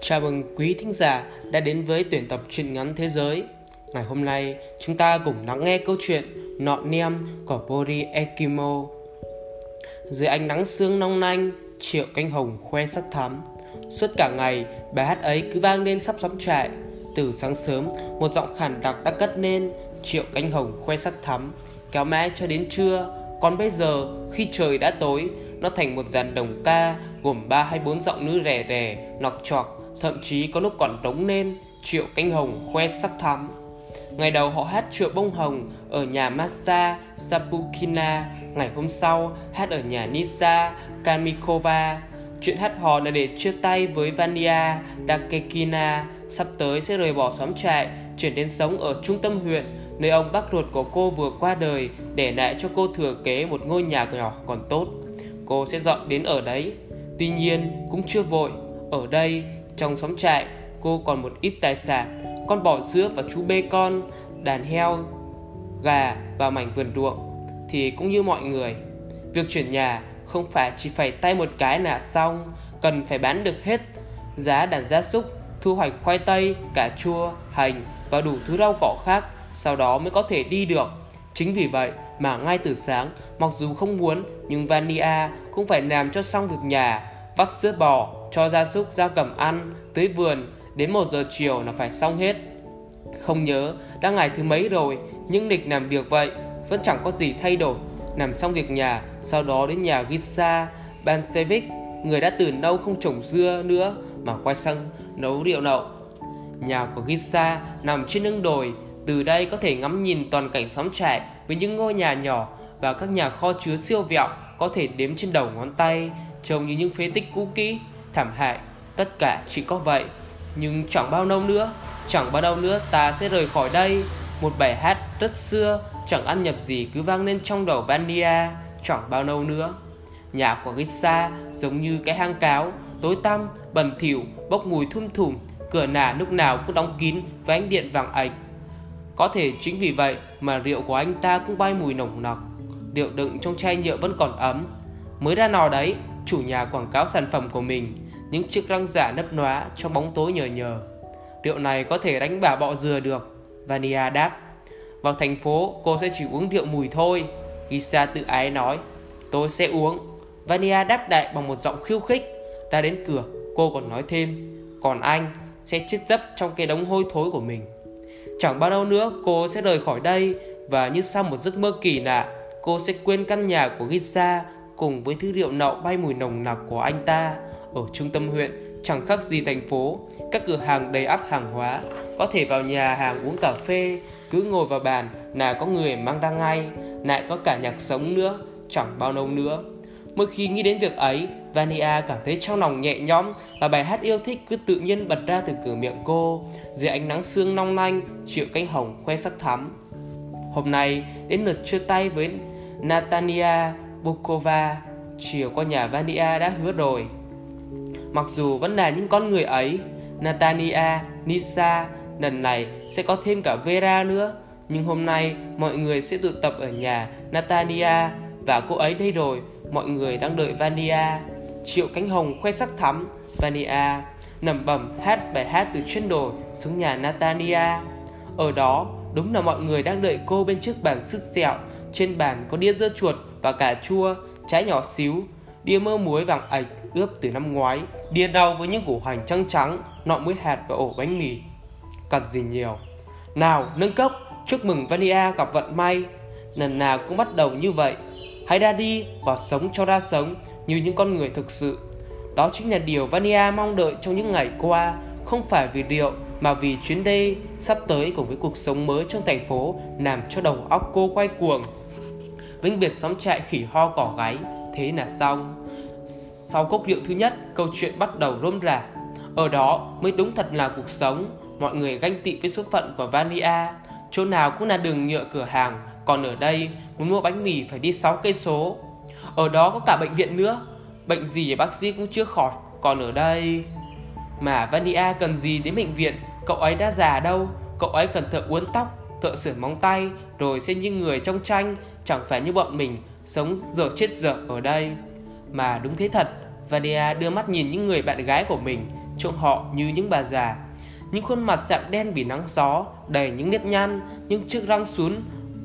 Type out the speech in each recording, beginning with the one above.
Chào mừng quý thính giả đã đến với tuyển tập truyện ngắn thế giới. Ngày hôm nay, chúng ta cùng lắng nghe câu chuyện Nọ Nem của Bori Ekimo. Dưới ánh nắng sương long lanh, triệu cánh hồng khoe sắc thắm. Suốt cả ngày, bài hát ấy cứ vang lên khắp xóm trại. Từ sáng sớm, một giọng khản đặc đã cất lên, triệu cánh hồng khoe sắc thắm. Kéo mãi cho đến trưa, còn bây giờ, khi trời đã tối, nó thành một dàn đồng ca gồm ba hay bốn giọng nữ rẻ rẻ, nọc chọc, thậm chí có lúc còn đống lên triệu cánh hồng khoe sắc thắm. Ngày đầu họ hát triệu bông hồng ở nhà Masa Sapukina, ngày hôm sau hát ở nhà Nisa Kamikova. Chuyện hát hò là để chia tay với Vania Dakekina, sắp tới sẽ rời bỏ xóm trại, chuyển đến sống ở trung tâm huyện, nơi ông bác ruột của cô vừa qua đời để lại cho cô thừa kế một ngôi nhà nhỏ còn tốt. Cô sẽ dọn đến ở đấy. Tuy nhiên cũng chưa vội, ở đây trong xóm trại, cô còn một ít tài sản, con bò sữa và chú bê con, đàn heo, gà và mảnh vườn ruộng. Thì cũng như mọi người, việc chuyển nhà không phải chỉ phải tay một cái là xong, cần phải bán được hết giá đàn gia súc, thu hoạch khoai tây, cà chua, hành và đủ thứ rau cỏ khác, sau đó mới có thể đi được. Chính vì vậy mà ngay từ sáng, mặc dù không muốn nhưng Vania cũng phải làm cho xong việc nhà, vắt sữa bò, cho gia súc gia cầm ăn, tưới vườn, đến 1 giờ chiều là phải xong hết. Không nhớ đã ngày thứ mấy rồi, nhưng lịch làm việc vậy, vẫn chẳng có gì thay đổi. Làm xong việc nhà, sau đó đến nhà Gisa Bansevic, người đã từ lâu không trồng dưa nữa mà quay sang nấu rượu nậu. Nhà của Gisa nằm trên lưng đồi, từ đây có thể ngắm nhìn toàn cảnh xóm trại với những ngôi nhà nhỏ và các nhà kho chứa siêu vẹo có thể đếm trên đầu ngón tay, trông như những phế tích cũ kỹ thảm hại. Tất cả chỉ có vậy. Nhưng chẳng bao lâu nữa, chẳng bao lâu nữa ta sẽ rời khỏi đây. Một bài hát rất xưa, chẳng ăn nhập gì cứ vang lên trong đầu Vania chẳng bao lâu nữa, nhà của Gisa giống như cái hang cáo. Tối tăm, bẩn thỉu, bốc mùi thum thủm cửa nà lúc nào cũng đóng kín với ánh điện vàng ạch. Có thể chính vì vậy mà rượu của anh ta cũng bay mùi nồng nặc. Rượu đựng trong chai nhựa vẫn còn ấm. Mới ra nò đấy chủ nhà quảng cáo sản phẩm của mình những chiếc răng giả nấp nóa trong bóng tối nhờ nhờ. Rượu này có thể đánh bà bọ dừa được. Vania đáp. Vào thành phố cô sẽ chỉ uống rượu mùi thôi. Gisa tự ái nói. Tôi sẽ uống. Vania đáp đại bằng một giọng khiêu khích. Ra đến cửa cô còn nói thêm. Còn anh sẽ chết dấp trong cái đống hôi thối của mình. Chẳng bao lâu nữa cô sẽ rời khỏi đây và như sau một giấc mơ kỳ lạ, cô sẽ quên căn nhà của Gisa cùng với thứ rượu nậu bay mùi nồng nặc của anh ta. Ở trung tâm huyện, chẳng khác gì thành phố. Các cửa hàng đầy ắp hàng hóa. Có thể vào nhà hàng uống cà phê, cứ ngồi vào bàn là có người mang ra ngay lại có cả nhạc sống nữa, chẳng bao lâu nữa. Mỗi khi nghĩ đến việc ấy, Vania cảm thấy trong lòng nhẹ nhõm và bài hát yêu thích cứ tự nhiên bật ra từ cửa miệng cô, dưới ánh nắng sương long lanh triệu cánh hồng khoe sắc thắm. Hôm nay, đến lượt chia tay với Natania Bukova chiều qua nhà Vania đã hứa rồi Mặc dù vẫn là những con người ấy, Natania, Nisa, lần này sẽ có thêm cả Vera nữa. Nhưng hôm nay mọi người sẽ tụ tập ở nhà Natania và cô ấy đây rồi, mọi người đang đợi Vania. Triệu cánh hồng khoe sắc thắm, Vania nằm bẩm hát bài hát từ trên đồi xuống nhà Natania. Ở đó, đúng là mọi người đang đợi cô bên trước bàn sứt sẹo. Trên bàn có đĩa dưa chuột và cà chua, trái nhỏ xíu, đĩa mơ muối vàng ạch ướp từ năm ngoái, đĩa rau với những củ hành trắng trắng, nọ muối hạt và ổ bánh mì. Cần gì nhiều. Nào, nâng cốc, chúc mừng Vania gặp vận may. Lần nào cũng bắt đầu như vậy. Hãy ra đi và sống cho ra sống như những con người thực sự. Đó chính là điều Vania mong đợi trong những ngày qua, không phải vì điệu mà vì chuyến đi sắp tới cùng với cuộc sống mới trong thành phố làm cho đầu óc cô quay cuồng. Vĩnh biệt xóm trại khỉ ho cỏ gáy, thế là xong. Sau cốc rượu thứ nhất, câu chuyện bắt đầu rôm rả. Ở đó mới đúng thật là cuộc sống, mọi người ganh tị với số phận của Vania. Chỗ nào cũng là đường nhựa cửa hàng, còn ở đây muốn mua bánh mì phải đi 6 cây số. Ở đó có cả bệnh viện nữa, bệnh gì bác sĩ cũng chưa khỏi, còn ở đây mà Vania cần gì đến bệnh viện, cậu ấy đã già đâu, cậu ấy cần thợ uốn tóc, thợ sửa móng tay, rồi sẽ như người trong tranh, chẳng phải như bọn mình sống dở chết dở ở đây. Mà đúng thế thật, Vadia đưa mắt nhìn những người bạn gái của mình trông họ như những bà già những khuôn mặt sạm đen vì nắng gió đầy những nếp nhăn những chiếc răng xuống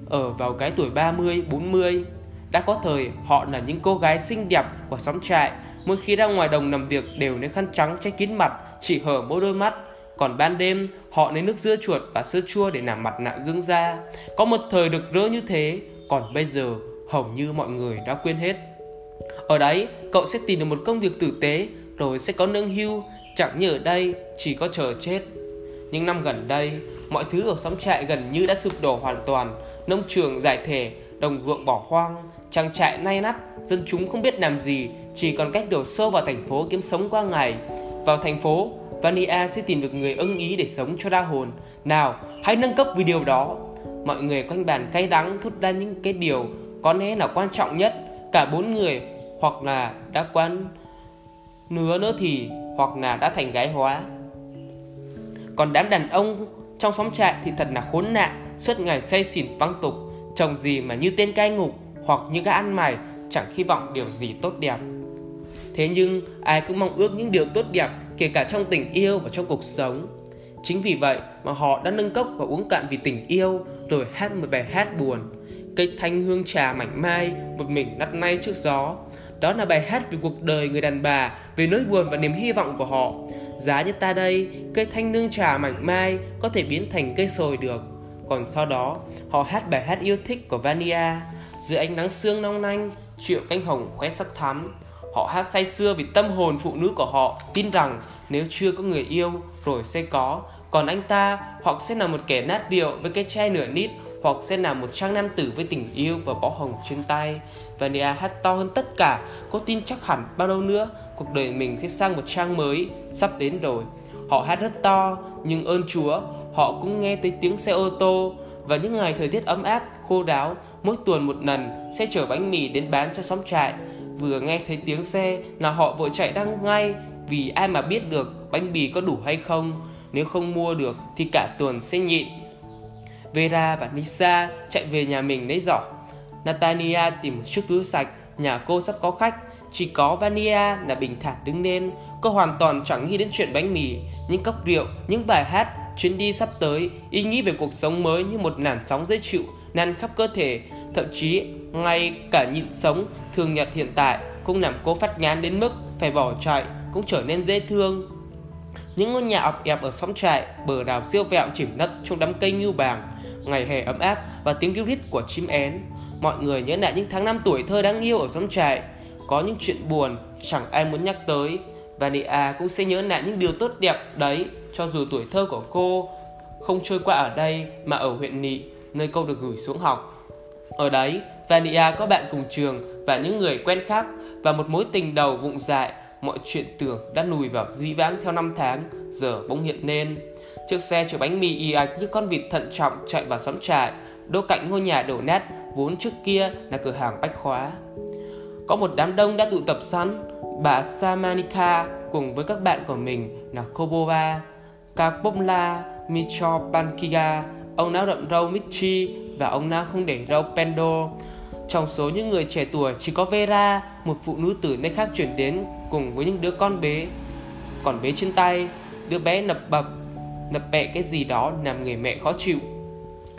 ở vào cái tuổi 30, 40 đã có thời họ là những cô gái xinh đẹp của xóm trại mỗi khi ra ngoài đồng làm việc đều lấy khăn trắng che kín mặt chỉ hở mỗi đôi mắt còn ban đêm họ lấy nước dưa chuột và sữa chua để làm mặt nạ dưỡng da. có một thời được rỡ như thế còn bây giờ, hầu như mọi người đã quên hết. Ở đấy, cậu sẽ tìm được một công việc tử tế, rồi sẽ có nương hưu. Chẳng như ở đây, chỉ có chờ chết. Những năm gần đây, mọi thứ ở xóm trại gần như đã sụp đổ hoàn toàn. Nông trường giải thể, đồng ruộng bỏ hoang, trang trại nay nát, dân chúng không biết làm gì, chỉ còn cách đổ xô vào thành phố kiếm sống qua ngày. Vào thành phố, Vania sẽ tìm được người ưng ý để sống cho đa hồn. Nào, hãy nâng cấp video đó mọi người quanh bàn cay đắng thốt ra những cái điều có lẽ là quan trọng nhất. Cả bốn người, hoặc là đã quan nứa nữa thì, hoặc là đã thành gái hóa. Còn đám đàn ông trong xóm trại thì thật là khốn nạn, suốt ngày say xỉn văng tục, chồng gì mà như tên cai ngục hoặc như gã ăn mày, chẳng hy vọng điều gì tốt đẹp. Thế nhưng, ai cũng mong ước những điều tốt đẹp, kể cả trong tình yêu và trong cuộc sống. Chính vì vậy mà họ đã nâng cốc và uống cạn vì tình yêu rồi hát một bài hát buồn. Cây thanh hương trà mảnh mai, một mình nắt nay trước gió. Đó là bài hát về cuộc đời người đàn bà, về nỗi buồn và niềm hy vọng của họ. Giá như ta đây, cây thanh nương trà mảnh mai có thể biến thành cây sồi được. Còn sau đó, họ hát bài hát yêu thích của Vania. Dưới ánh nắng sương long lanh triệu cánh hồng khoe sắc thắm. Họ hát say sưa vì tâm hồn phụ nữ của họ, tin rằng nếu chưa có người yêu rồi sẽ có. Còn anh ta hoặc sẽ là một kẻ nát điệu với cái chai nửa nít, hoặc sẽ là một trang nam tử với tình yêu và bó hồng trên tay. Vania hát to hơn tất cả, có tin chắc hẳn bao lâu nữa, cuộc đời mình sẽ sang một trang mới, sắp đến rồi. Họ hát rất to, nhưng ơn chúa, họ cũng nghe thấy tiếng xe ô tô. Và những ngày thời tiết ấm áp, khô ráo, mỗi tuần một lần sẽ chở bánh mì đến bán cho xóm trại. Vừa nghe thấy tiếng xe là họ vội chạy đăng ngay vì ai mà biết được bánh mì có đủ hay không, nếu không mua được thì cả tuần sẽ nhịn. Vera và Nisa chạy về nhà mình lấy giỏ. Natania tìm một chiếc túi sạch, nhà cô sắp có khách. Chỉ có Vania là bình thản đứng lên cô hoàn toàn chẳng nghĩ đến chuyện bánh mì, những cốc rượu, những bài hát, chuyến đi sắp tới, ý nghĩ về cuộc sống mới như một làn sóng dễ chịu, nan khắp cơ thể. Thậm chí, ngay cả nhịn sống thường nhật hiện tại cũng làm cô phát ngán đến mức phải bỏ chạy cũng trở nên dễ thương những ngôi nhà ọc ẹp ở xóm trại bờ đào siêu vẹo chìm nấp trong đám cây ngưu bàng ngày hè ấm áp và tiếng kêu rít của chim én mọi người nhớ lại những tháng năm tuổi thơ đáng yêu ở xóm trại có những chuyện buồn chẳng ai muốn nhắc tới và Nia cũng sẽ nhớ lại những điều tốt đẹp đấy cho dù tuổi thơ của cô không trôi qua ở đây mà ở huyện Nị nơi cô được gửi xuống học. Ở đấy, Vania có bạn cùng trường và những người quen khác và một mối tình đầu vụng dại. Mọi chuyện tưởng đã lùi vào dĩ vãng theo năm tháng, giờ bỗng hiện lên. Chiếc xe chở bánh mì y ạch như con vịt thận trọng chạy vào xóm trại, đỗ cạnh ngôi nhà đổ nát vốn trước kia là cửa hàng bách khóa. Có một đám đông đã tụ tập sẵn, bà Samanika cùng với các bạn của mình là Kobova, Kakpomla, Michopankiga, ông não đậm râu Michi và ông não không để râu Pendo. Trong số những người trẻ tuổi chỉ có Vera, một phụ nữ từ nơi khác chuyển đến cùng với những đứa con bé Còn bé trên tay, đứa bé nập bập, nập bẹ cái gì đó làm người mẹ khó chịu.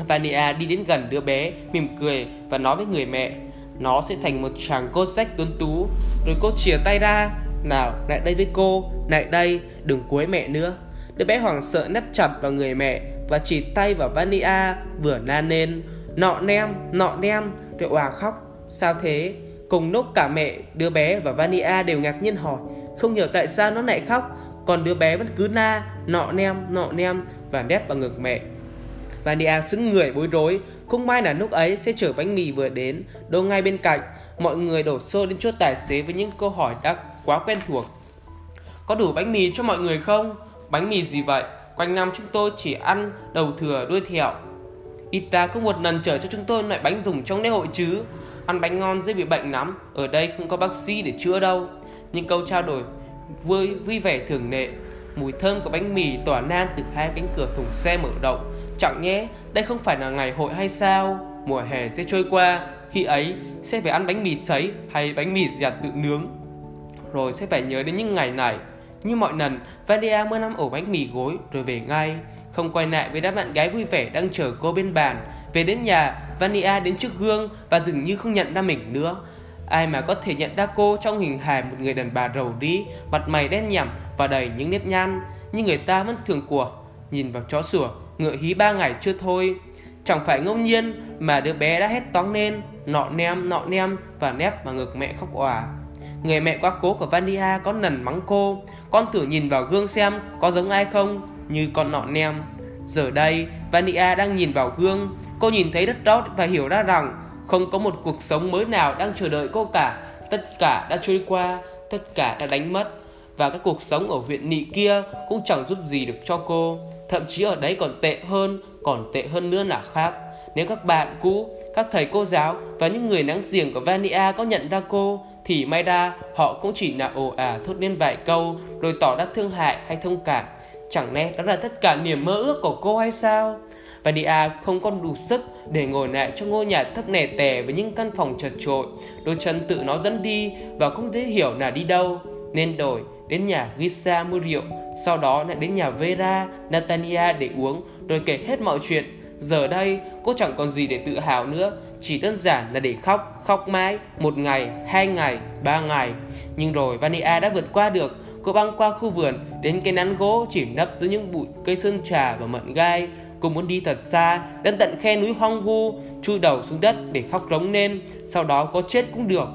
Vania đi đến gần đứa bé, mỉm cười và nói với người mẹ Nó sẽ thành một chàng cô sách tuấn tú Rồi cô chìa tay ra Nào, lại đây với cô, lại đây, đừng cuối mẹ nữa Đứa bé hoảng sợ nấp chặt vào người mẹ Và chỉ tay vào Vania vừa na lên Nọ nem, nọ nem Rồi òa khóc Sao thế? Cùng lúc cả mẹ, đứa bé và Vania đều ngạc nhiên hỏi Không hiểu tại sao nó lại khóc. Còn đứa bé vẫn cứ na, nọ nem, nọ nem Và nép vào ngực mẹ. Vania xứng người bối rối Không may là lúc ấy sẽ chở bánh mì vừa đến. Đô ngay bên cạnh Mọi người đổ xô đến chỗ tài xế với những câu hỏi đã quá quen thuộc. Có đủ bánh mì cho mọi người không? Bánh mì gì vậy? Quanh năm chúng tôi chỉ ăn đầu thừa đuôi thẹo. Ít ra có một lần chở cho chúng tôi loại bánh dùng trong lễ hội chứ. Ăn bánh ngon dễ bị bệnh lắm Ở đây không có bác sĩ để chữa đâu Nhưng câu trao đổi vui, vui vẻ thường lệ Mùi thơm của bánh mì tỏa nan từ hai cánh cửa thùng xe mở rộng Chẳng nhé, đây không phải là ngày hội hay sao? Mùa hè sẽ trôi qua, khi ấy sẽ phải ăn bánh mì sấy hay bánh mì giặt tự nướng. Rồi sẽ phải nhớ đến những ngày này. Như mọi lần, Valia mua năm ổ bánh mì gối rồi về ngay, không quay lại với đám bạn gái vui vẻ đang chờ cô bên bàn. Về đến nhà, Vania đến trước gương và dường như không nhận ra mình nữa. Ai mà có thể nhận ra cô trong hình hài một người đàn bà rầu đi, mặt mày đen nhẳm và đầy những nếp nhăn, như người ta vẫn thường của nhìn vào chó sủa, ngựa hí ba ngày chưa thôi. Chẳng phải ngẫu nhiên mà đứa bé đã hét toáng lên, nọ nem, nọ nem và nép mà ngực mẹ khóc òa. Người mẹ quá cố của Vania có nần mắng cô, con thử nhìn vào gương xem có giống ai không, như con nọ nem. Giờ đây, Vania đang nhìn vào gương, cô nhìn thấy rất rõ và hiểu ra rằng không có một cuộc sống mới nào đang chờ đợi cô cả. Tất cả đã trôi qua, tất cả đã đánh mất. Và các cuộc sống ở huyện nị kia cũng chẳng giúp gì được cho cô. Thậm chí ở đấy còn tệ hơn, còn tệ hơn nữa là khác. Nếu các bạn cũ, các thầy cô giáo và những người nắng giềng của Vania có nhận ra cô, thì may ra họ cũng chỉ là ồ ả thốt lên vài câu rồi tỏ ra thương hại hay thông cảm. Chẳng lẽ đó là tất cả niềm mơ ước của cô hay sao? Vania không còn đủ sức để ngồi lại trong ngôi nhà thấp nẻ tè với những căn phòng chật trội. Đôi chân tự nó dẫn đi và không thể hiểu là đi đâu. Nên đổi đến nhà Gisa mua rượu, sau đó lại đến nhà Vera, Natania để uống, rồi kể hết mọi chuyện. Giờ đây, cô chẳng còn gì để tự hào nữa, chỉ đơn giản là để khóc, khóc mãi, một ngày, hai ngày, ba ngày. Nhưng rồi Vania đã vượt qua được, cô băng qua khu vườn, đến cái nắn gỗ chỉ nấp giữa những bụi cây sơn trà và mận gai. Cô muốn đi thật xa, đến tận khe núi hoang vu, chui đầu xuống đất để khóc rống lên, sau đó có chết cũng được.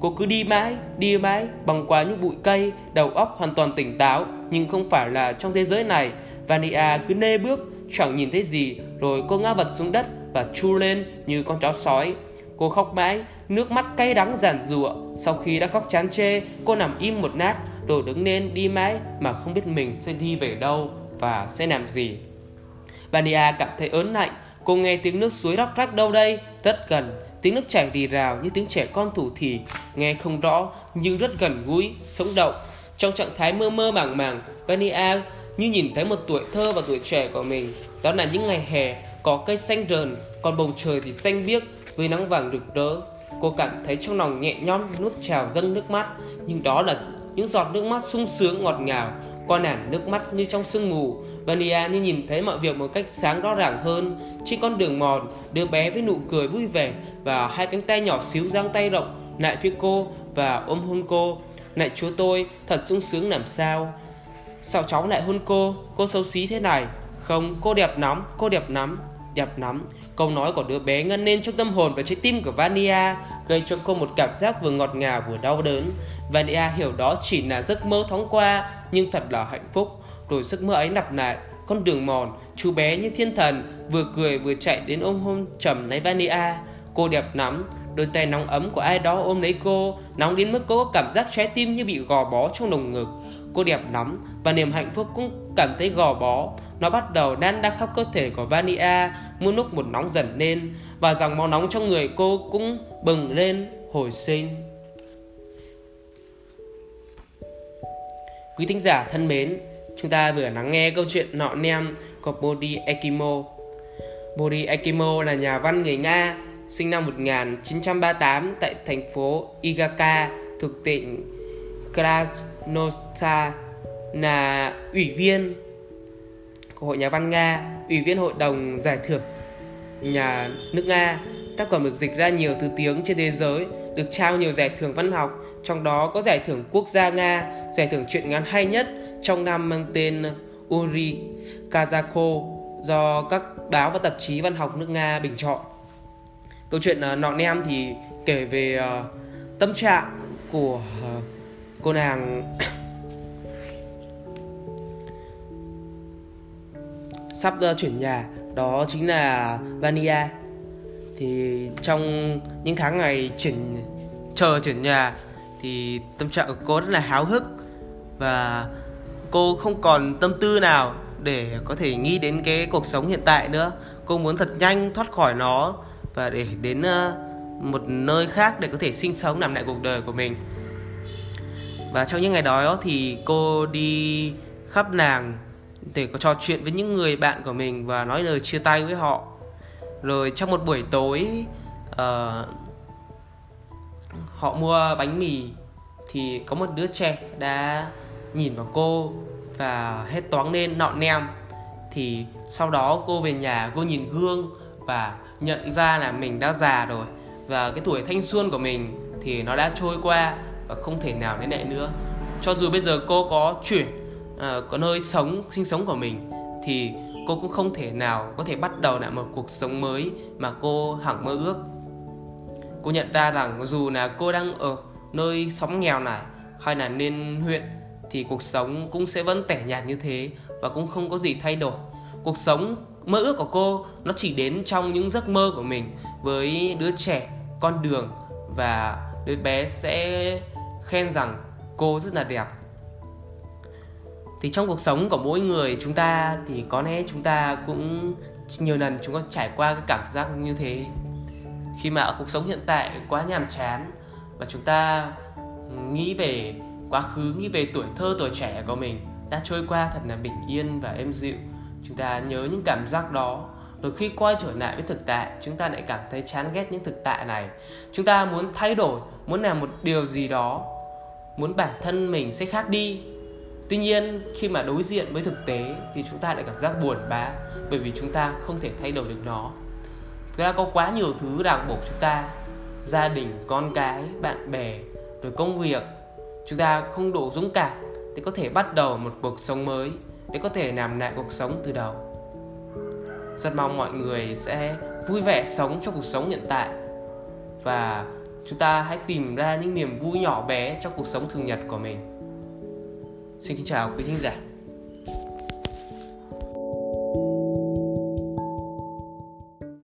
Cô cứ đi mãi, đi mãi, băng qua những bụi cây, đầu óc hoàn toàn tỉnh táo, nhưng không phải là trong thế giới này. Vania cứ nê bước, chẳng nhìn thấy gì, rồi cô ngã vật xuống đất và chu lên như con chó sói. Cô khóc mãi, nước mắt cay đắng giàn rụa. Sau khi đã khóc chán chê, cô nằm im một nát, rồi đứng lên đi mãi mà không biết mình sẽ đi về đâu và sẽ làm gì. Vania cảm thấy ớn lạnh, cô nghe tiếng nước suối róc rách đâu đây, rất gần, tiếng nước chảy rì rào như tiếng trẻ con thủ thỉ, nghe không rõ nhưng rất gần gũi, sống động. Trong trạng thái mơ mơ màng màng, Vania như nhìn thấy một tuổi thơ và tuổi trẻ của mình. Đó là những ngày hè, có cây xanh rờn, còn bầu trời thì xanh biếc với nắng vàng rực rỡ. Cô cảm thấy trong lòng nhẹ nhõm nuốt trào dâng nước mắt, nhưng đó là những giọt nước mắt sung sướng ngọt ngào, qua nản nước mắt như trong sương mù. Vania như nhìn thấy mọi việc một cách sáng rõ ràng hơn. Trên con đường mòn, đứa bé với nụ cười vui vẻ và hai cánh tay nhỏ xíu giang tay rộng lại phía cô và ôm hôn cô. lại chúa tôi, thật sung sướng làm sao. Sao cháu lại hôn cô, cô xấu xí thế này? Không, cô đẹp lắm, cô đẹp lắm, đẹp lắm. Câu nói của đứa bé ngân lên trong tâm hồn và trái tim của Vania, gây cho cô một cảm giác vừa ngọt ngào vừa đau đớn. Vania hiểu đó chỉ là giấc mơ thoáng qua, nhưng thật là hạnh phúc. Rồi giấc mơ ấy lặp lại, con đường mòn, chú bé như thiên thần, vừa cười vừa chạy đến ôm hôn trầm lấy Vania. Cô đẹp lắm, đôi tay nóng ấm của ai đó ôm lấy cô, nóng đến mức cô có cảm giác trái tim như bị gò bó trong lồng ngực. Cô đẹp lắm và niềm hạnh phúc cũng cảm thấy gò bó. Nó bắt đầu đan đa khắp cơ thể của Vania, mỗi lúc một nóng dần lên và dòng máu nóng trong người cô cũng bừng lên hồi sinh. Quý thính giả thân mến, chúng ta vừa lắng nghe câu chuyện nọ nem của Bodhi Ekimo. Bodhi Ekimo là nhà văn người Nga, sinh năm 1938 tại thành phố Igaka thuộc tỉnh Krasnostar là ủy viên của Hội Nhà văn Nga, ủy viên Hội đồng Giải thưởng nhà nước Nga. Tác phẩm được dịch ra nhiều thứ tiếng trên thế giới, được trao nhiều giải thưởng văn học, trong đó có giải thưởng quốc gia Nga, giải thưởng truyện ngắn hay nhất trong năm mang tên Uri Kazako do các báo và tạp chí văn học nước Nga bình chọn. Câu chuyện uh, Nọ Nem thì kể về uh, tâm trạng của uh, cô nàng sắp ờ, chuyển nhà, đó chính là Vania. Thì trong những tháng ngày chuyển, chờ chuyển nhà thì tâm trạng của cô rất là háo hức và cô không còn tâm tư nào để có thể nghĩ đến cái cuộc sống hiện tại nữa. Cô muốn thật nhanh thoát khỏi nó và để đến ờ, một nơi khác để có thể sinh sống, làm lại cuộc đời của mình. Và trong những ngày đó thì cô đi khắp nàng để có trò chuyện với những người bạn của mình và nói lời chia tay với họ. Rồi trong một buổi tối uh, họ mua bánh mì thì có một đứa trẻ đã nhìn vào cô và hết toáng lên nọn nem. Thì sau đó cô về nhà cô nhìn gương và nhận ra là mình đã già rồi. Và cái tuổi thanh xuân của mình thì nó đã trôi qua và không thể nào đến lại nữa. Cho dù bây giờ cô có chuyển uh, có nơi sống sinh sống của mình thì cô cũng không thể nào có thể bắt đầu lại một cuộc sống mới mà cô hằng mơ ước. Cô nhận ra rằng dù là cô đang ở nơi sống nghèo này hay là nên huyện thì cuộc sống cũng sẽ vẫn tẻ nhạt như thế và cũng không có gì thay đổi. Cuộc sống mơ ước của cô nó chỉ đến trong những giấc mơ của mình với đứa trẻ con đường và đứa bé sẽ khen rằng cô rất là đẹp thì trong cuộc sống của mỗi người chúng ta thì có lẽ chúng ta cũng nhiều lần chúng ta trải qua cái cảm giác như thế. Khi mà ở cuộc sống hiện tại quá nhàm chán và chúng ta nghĩ về quá khứ, nghĩ về tuổi thơ, tuổi trẻ của mình đã trôi qua thật là bình yên và êm dịu, chúng ta nhớ những cảm giác đó. Rồi khi quay trở lại với thực tại, chúng ta lại cảm thấy chán ghét những thực tại này. Chúng ta muốn thay đổi, muốn làm một điều gì đó, muốn bản thân mình sẽ khác đi tuy nhiên, khi mà đối diện với thực tế thì chúng ta lại cảm giác buồn bã, bởi vì chúng ta không thể thay đổi được nó. Thực ra có quá nhiều thứ ràng buộc chúng ta, gia đình, con cái, bạn bè, rồi công việc. Chúng ta không đủ dũng cảm để có thể bắt đầu một cuộc sống mới, để có thể làm lại cuộc sống từ đầu. Rất mong mọi người sẽ vui vẻ sống cho cuộc sống hiện tại. Và chúng ta hãy tìm ra những niềm vui nhỏ bé trong cuộc sống thường nhật của mình xin kính chào quý thính giả.